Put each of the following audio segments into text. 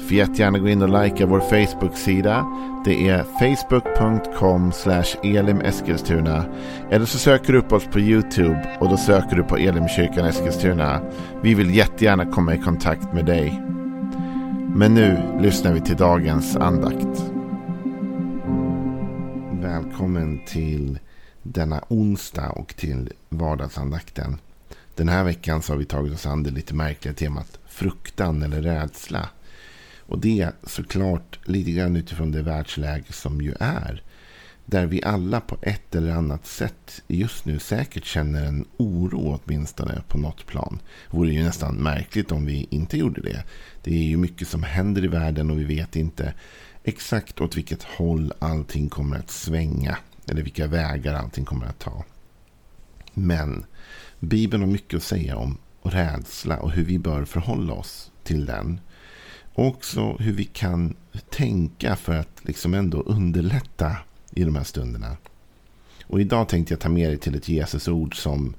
Får jättegärna gå in och likea vår Facebook-sida. Det är facebook.com elimeskilstuna. Eller så söker du upp oss på YouTube och då söker du på Elimkyrkan Eskilstuna. Vi vill jättegärna komma i kontakt med dig. Men nu lyssnar vi till dagens andakt. Välkommen till denna onsdag och till vardagsandakten. Den här veckan så har vi tagit oss an det lite märkliga temat fruktan eller rädsla. Och det såklart lite grann utifrån det världsläge som ju är. Där vi alla på ett eller annat sätt just nu säkert känner en oro åtminstone på något plan. Det vore ju nästan märkligt om vi inte gjorde det. Det är ju mycket som händer i världen och vi vet inte exakt åt vilket håll allting kommer att svänga. Eller vilka vägar allting kommer att ta. Men Bibeln har mycket att säga om rädsla och hur vi bör förhålla oss till den. Och också hur vi kan tänka för att liksom ändå underlätta i de här stunderna. Och idag tänkte jag ta med dig till ett Jesusord som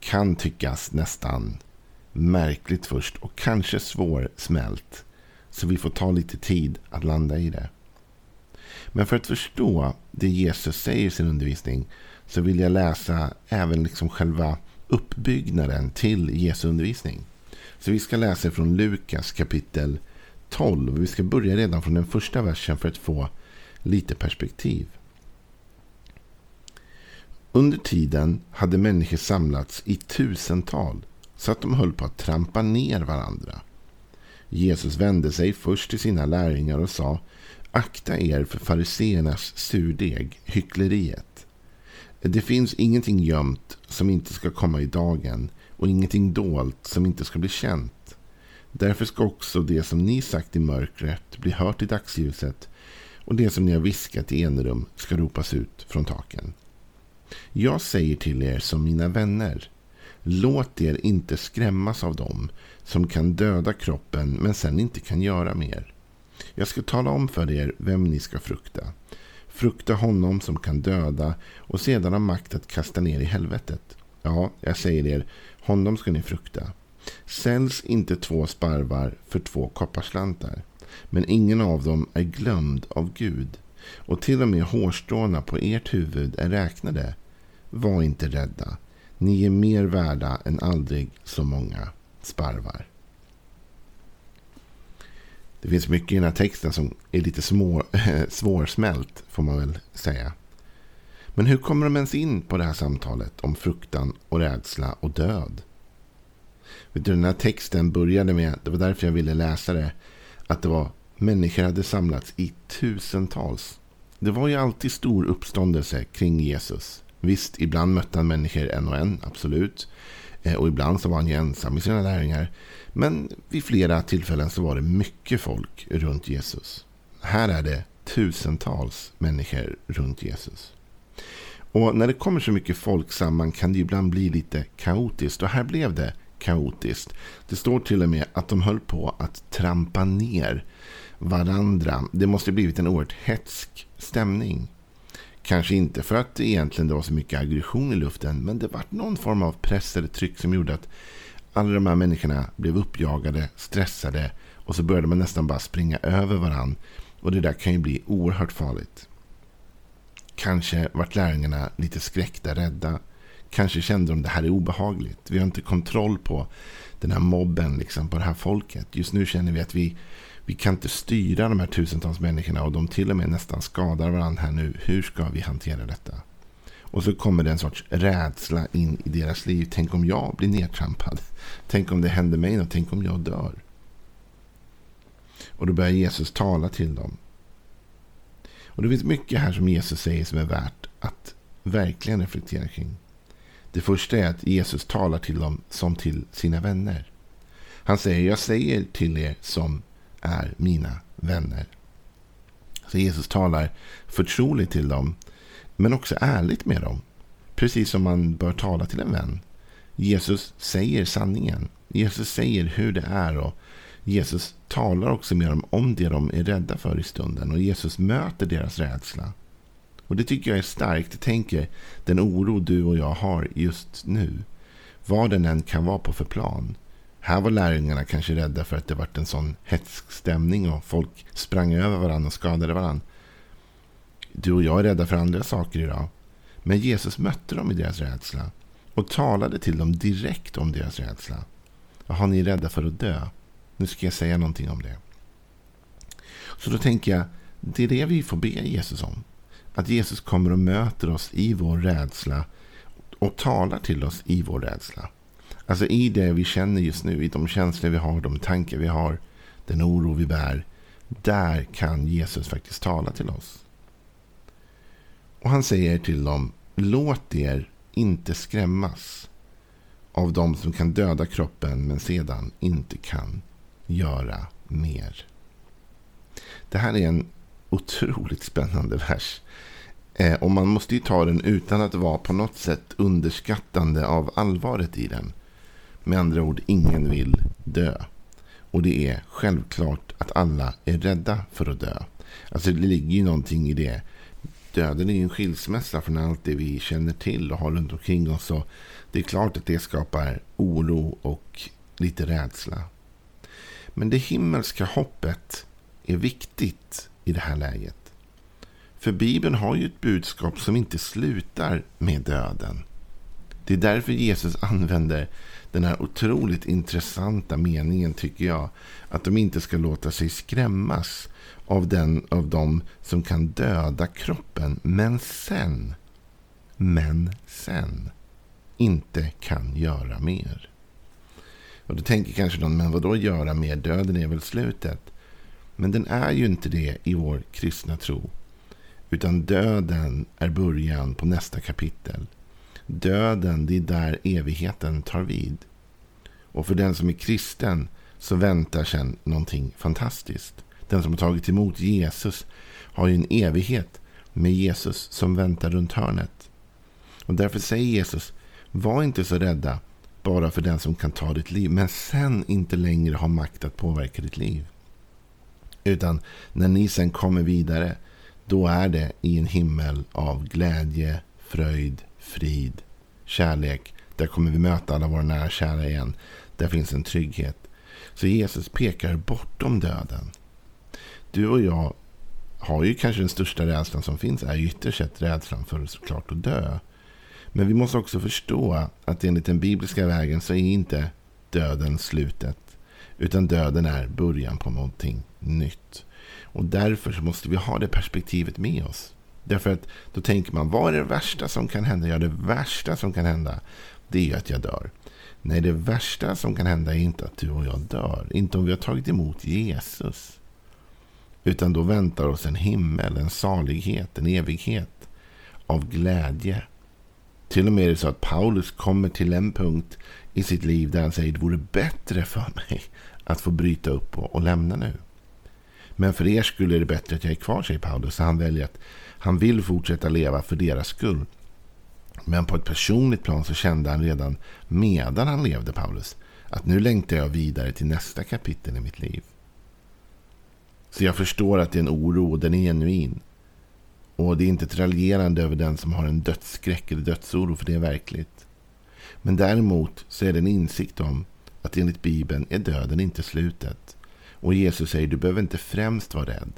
kan tyckas nästan märkligt först och kanske svårsmält. Så vi får ta lite tid att landa i det. Men för att förstå det Jesus säger i sin undervisning så vill jag läsa även liksom själva uppbyggnaden till Jesu undervisning. Så vi ska läsa från Lukas kapitel 12. Vi ska börja redan från den första versen för att få lite perspektiv. Under tiden hade människor samlats i tusental så att de höll på att trampa ner varandra. Jesus vände sig först till sina lärjungar och sa Akta er för fariseernas surdeg, hyckleriet. Det finns ingenting gömt som inte ska komma i dagen och ingenting dolt som inte ska bli känt. Därför ska också det som ni sagt i mörkret bli hört i dagsljuset och det som ni har viskat i enrum ska ropas ut från taken. Jag säger till er som mina vänner, låt er inte skrämmas av dem som kan döda kroppen men sen inte kan göra mer. Jag ska tala om för er vem ni ska frukta. Frukta honom som kan döda och sedan ha makt att kasta ner i helvetet. Ja, jag säger er, honom ska ni frukta. Säljs inte två sparvar för två kopparslantar. Men ingen av dem är glömd av Gud. Och till och med hårstråna på ert huvud är räknade. Var inte rädda. Ni är mer värda än aldrig så många sparvar. Det finns mycket i den här texten som är lite små, svårsmält, får man väl säga. Men hur kommer de ens in på det här samtalet om fruktan och rädsla och död? Vet du, den här texten började med, det var därför jag ville läsa det, att det var människor hade samlats i tusentals. Det var ju alltid stor uppståndelse kring Jesus. Visst, ibland mötte han människor en och en, absolut. Eh, och ibland så var han ju ensam i sina lärjungar. Men vid flera tillfällen så var det mycket folk runt Jesus. Här är det tusentals människor runt Jesus. Och när det kommer så mycket folk samman kan det ibland bli lite kaotiskt. Och här blev det kaotiskt. Det står till och med att de höll på att trampa ner varandra. Det måste blivit en oerhört hetsk stämning. Kanske inte för att det egentligen var så mycket aggression i luften. Men det var någon form av press eller tryck som gjorde att alla de här människorna blev uppjagade, stressade. Och så började man nästan bara springa över varandra. Och det där kan ju bli oerhört farligt. Kanske vart lärjungarna lite skräckta, rädda. Kanske kände de det här är obehagligt. Vi har inte kontroll på den här mobben, liksom, på det här folket. Just nu känner vi att vi, vi kan inte styra de här tusentals människorna och de till och med nästan skadar varandra här nu. Hur ska vi hantera detta? Och så kommer det en sorts rädsla in i deras liv. Tänk om jag blir nedtrampad. Tänk om det händer mig något. Tänk om jag dör. Och då börjar Jesus tala till dem. Och det finns mycket här som Jesus säger som är värt att verkligen reflektera kring. Det första är att Jesus talar till dem som till sina vänner. Han säger, jag säger till er som är mina vänner. Så Jesus talar förtroligt till dem, men också ärligt med dem. Precis som man bör tala till en vän. Jesus säger sanningen. Jesus säger hur det är och Jesus talar också med dem om det de är rädda för i stunden. Och Jesus möter deras rädsla. Och det tycker jag är starkt. Tänker den oro du och jag har just nu. Vad den än kan vara på för plan. Här var lärjungarna kanske rädda för att det varit en sån hetsk stämning och folk sprang över varandra och skadade varandra. Du och jag är rädda för andra saker idag. Men Jesus mötte dem i deras rädsla och talade till dem direkt om deras rädsla. Har ni är rädda för att dö? Nu ska jag säga någonting om det. Så då tänker jag, det är det vi får be Jesus om. Att Jesus kommer och möter oss i vår rädsla och talar till oss i vår rädsla. Alltså i det vi känner just nu, i de känslor vi har, de tankar vi har, den oro vi bär. Där kan Jesus faktiskt tala till oss. Och han säger till dem, låt er inte skrämmas av de som kan döda kroppen men sedan inte kan göra mer. Det här är en otroligt spännande vers. Eh, och man måste ju ta den utan att vara på något sätt underskattande av allvaret i den. Med andra ord, ingen vill dö. Och det är självklart att alla är rädda för att dö. Alltså det ligger ju någonting i det. Döden är ju en skilsmässa från allt det vi känner till och har runt omkring oss. Och det är klart att det skapar oro och lite rädsla. Men det himmelska hoppet är viktigt i det här läget. För Bibeln har ju ett budskap som inte slutar med döden. Det är därför Jesus använder den här otroligt intressanta meningen, tycker jag. Att de inte ska låta sig skrämmas av, den, av dem som kan döda kroppen. Men sen, men sen, inte kan göra mer. Och då tänker kanske någon, men vad då göra mer? Döden är väl slutet? Men den är ju inte det i vår kristna tro. Utan döden är början på nästa kapitel. Döden, det är där evigheten tar vid. Och för den som är kristen så väntar sen någonting fantastiskt. Den som har tagit emot Jesus har ju en evighet med Jesus som väntar runt hörnet. Och därför säger Jesus, var inte så rädda bara för den som kan ta ditt liv, men sen inte längre ha makt att påverka ditt liv. Utan när ni sen kommer vidare, då är det i en himmel av glädje, fröjd, frid, kärlek. Där kommer vi möta alla våra nära kära igen. Där finns en trygghet. Så Jesus pekar bortom döden. Du och jag har ju kanske den största rädslan som finns. är ytterst sett rädslan för såklart att dö. Men vi måste också förstå att enligt den bibliska vägen så är inte döden slutet. Utan döden är början på någonting nytt. Och därför så måste vi ha det perspektivet med oss. Därför att då tänker man, vad är det värsta som kan hända? Ja, det värsta som kan hända, det är att jag dör. Nej, det värsta som kan hända är inte att du och jag dör. Inte om vi har tagit emot Jesus. Utan då väntar oss en himmel, en salighet, en evighet av glädje. Till och med är det så att Paulus kommer till en punkt i sitt liv där han säger det vore bättre för mig att få bryta upp och, och lämna nu. Men för er skulle är det bättre att jag är kvar, säger Paulus. Så han väljer att han vill fortsätta leva för deras skull. Men på ett personligt plan så kände han redan medan han levde, Paulus, att nu längtar jag vidare till nästa kapitel i mitt liv. Så jag förstår att det är en oro och den är genuin. Och det är inte ett raljerande över den som har en dödsskräck eller dödsoro, för det är verkligt. Men däremot så är det en insikt om att enligt Bibeln är döden inte slutet. Och Jesus säger du behöver inte främst vara rädd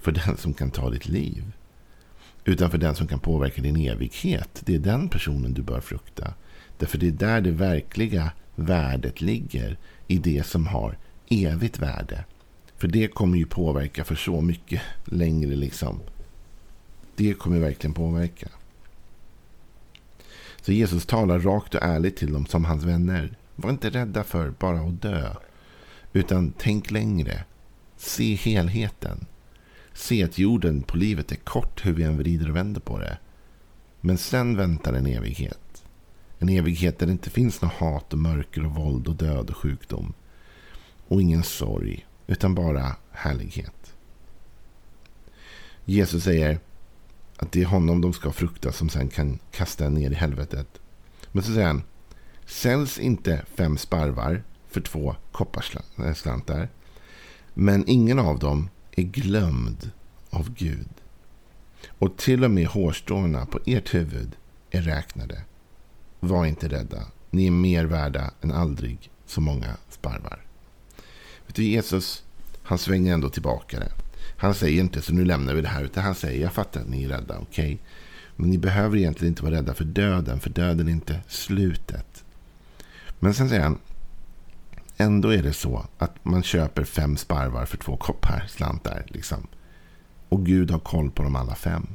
för den som kan ta ditt liv. Utan för den som kan påverka din evighet. Det är den personen du bör frukta. Därför det är där det verkliga värdet ligger. I det som har evigt värde. För det kommer ju påverka för så mycket längre liksom. Det kommer verkligen påverka. Så Jesus talar rakt och ärligt till dem som hans vänner. Var inte rädda för bara att dö. Utan tänk längre. Se helheten. Se att jorden på livet är kort hur vi än vrider och vänder på det. Men sen väntar en evighet. En evighet där det inte finns något hat och mörker och våld och död och sjukdom. Och ingen sorg, utan bara härlighet. Jesus säger att det är honom de ska frukta som sen kan kasta ner i helvetet. Men så säger han, säljs inte fem sparvar för två kopparslantar. Men ingen av dem är glömd av Gud. Och till och med hårstråna på ert huvud är räknade. Var inte rädda. Ni är mer värda än aldrig så många sparvar. Vet du, Jesus, han svänger ändå tillbaka det. Han säger inte så nu lämnar vi det här. Utan han säger jag fattar att ni är rädda. Okej. Okay? Men ni behöver egentligen inte vara rädda för döden. För döden är inte slutet. Men sen säger han. Ändå är det så att man köper fem sparvar för två koppar slantar. Liksom. Och Gud har koll på dem alla fem.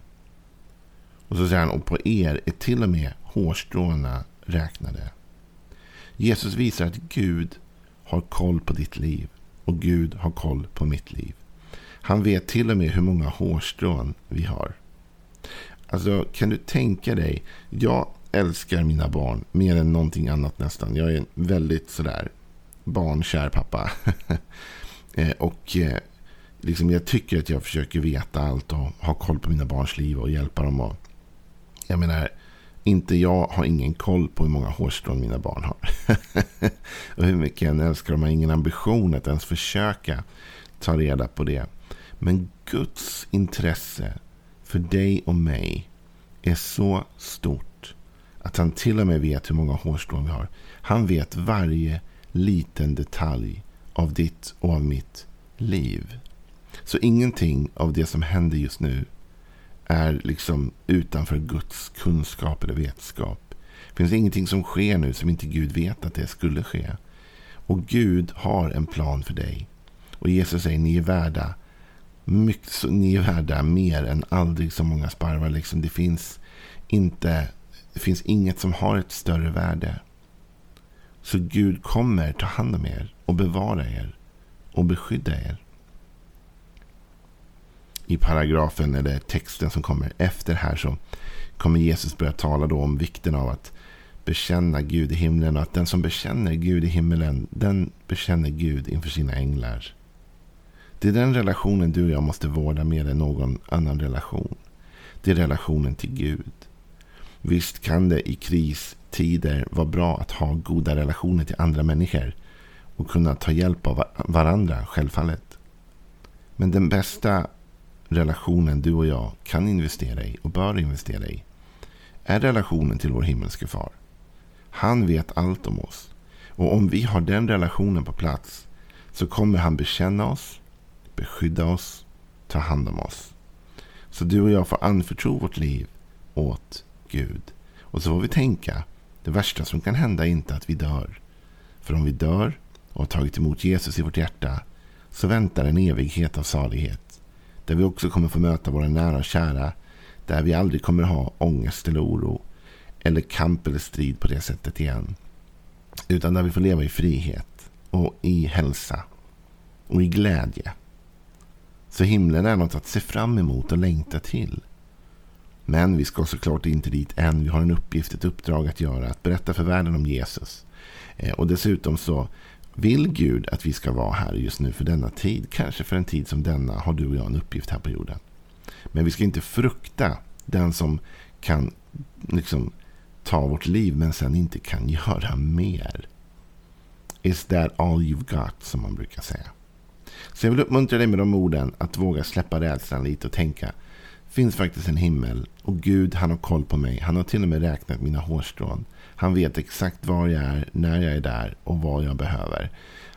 Och så säger han, och på er är till och med hårstråna räknade. Jesus visar att Gud har koll på ditt liv. Och Gud har koll på mitt liv. Han vet till och med hur många hårstrån vi har. Alltså, kan du tänka dig? Jag älskar mina barn mer än någonting annat nästan. Jag är en väldigt sådär barnkär pappa. Eh, och eh, liksom jag tycker att jag försöker veta allt och ha koll på mina barns liv och hjälpa dem. Och, jag menar, inte jag har ingen koll på hur många hårstrån mina barn har. och hur mycket jag än älskar dem. Jag har ingen ambition att ens försöka ta reda på det. Men Guds intresse för dig och mig är så stort att han till och med vet hur många hårstrån vi har. Han vet varje liten detalj av ditt och av mitt liv. Så ingenting av det som händer just nu är liksom utanför Guds kunskap eller vetskap. Det finns ingenting som sker nu som inte Gud vet att det skulle ske. Och Gud har en plan för dig. Och Jesus säger ni är värda mycket, ni är värda mer än aldrig så många sparvar. Liksom det, finns inte, det finns inget som har ett större värde. Så Gud kommer ta hand om er och bevara er och beskydda er. I paragrafen eller texten som kommer efter här så kommer Jesus börja tala då om vikten av att bekänna Gud i himlen och att den som bekänner Gud i himlen den bekänner Gud inför sina änglar. Det är den relationen du och jag måste vårda mer än någon annan relation. Det är relationen till Gud. Visst kan det i kristider vara bra att ha goda relationer till andra människor och kunna ta hjälp av varandra, självfallet. Men den bästa relationen du och jag kan investera i och bör investera i är relationen till vår himmelske far. Han vet allt om oss. Och om vi har den relationen på plats så kommer han bekänna oss beskydda oss, ta hand om oss. Så du och jag får anförtro vårt liv åt Gud. Och så får vi tänka, det värsta som kan hända är inte att vi dör. För om vi dör och har tagit emot Jesus i vårt hjärta så väntar en evighet av salighet. Där vi också kommer få möta våra nära och kära. Där vi aldrig kommer ha ångest eller oro. Eller kamp eller strid på det sättet igen. Utan där vi får leva i frihet och i hälsa och i glädje. Så himlen är något att se fram emot och längta till. Men vi ska såklart inte dit än. Vi har en uppgift, ett uppdrag att göra. Att berätta för världen om Jesus. Eh, och dessutom så vill Gud att vi ska vara här just nu för denna tid. Kanske för en tid som denna har du och jag en uppgift här på jorden. Men vi ska inte frukta den som kan liksom ta vårt liv men sen inte kan göra mer. Is that all you've got som man brukar säga. Så jag vill uppmuntra dig med de orden att våga släppa rädslan lite och tänka. finns faktiskt en himmel och Gud han har koll på mig. Han har till och med räknat mina hårstrån. Han vet exakt var jag är, när jag är där och vad jag behöver.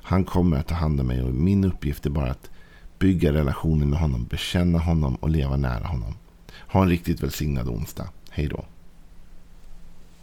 Han kommer att ta hand om mig och min uppgift är bara att bygga relationen med honom, bekänna honom och leva nära honom. Ha en riktigt välsignad onsdag. Hej då.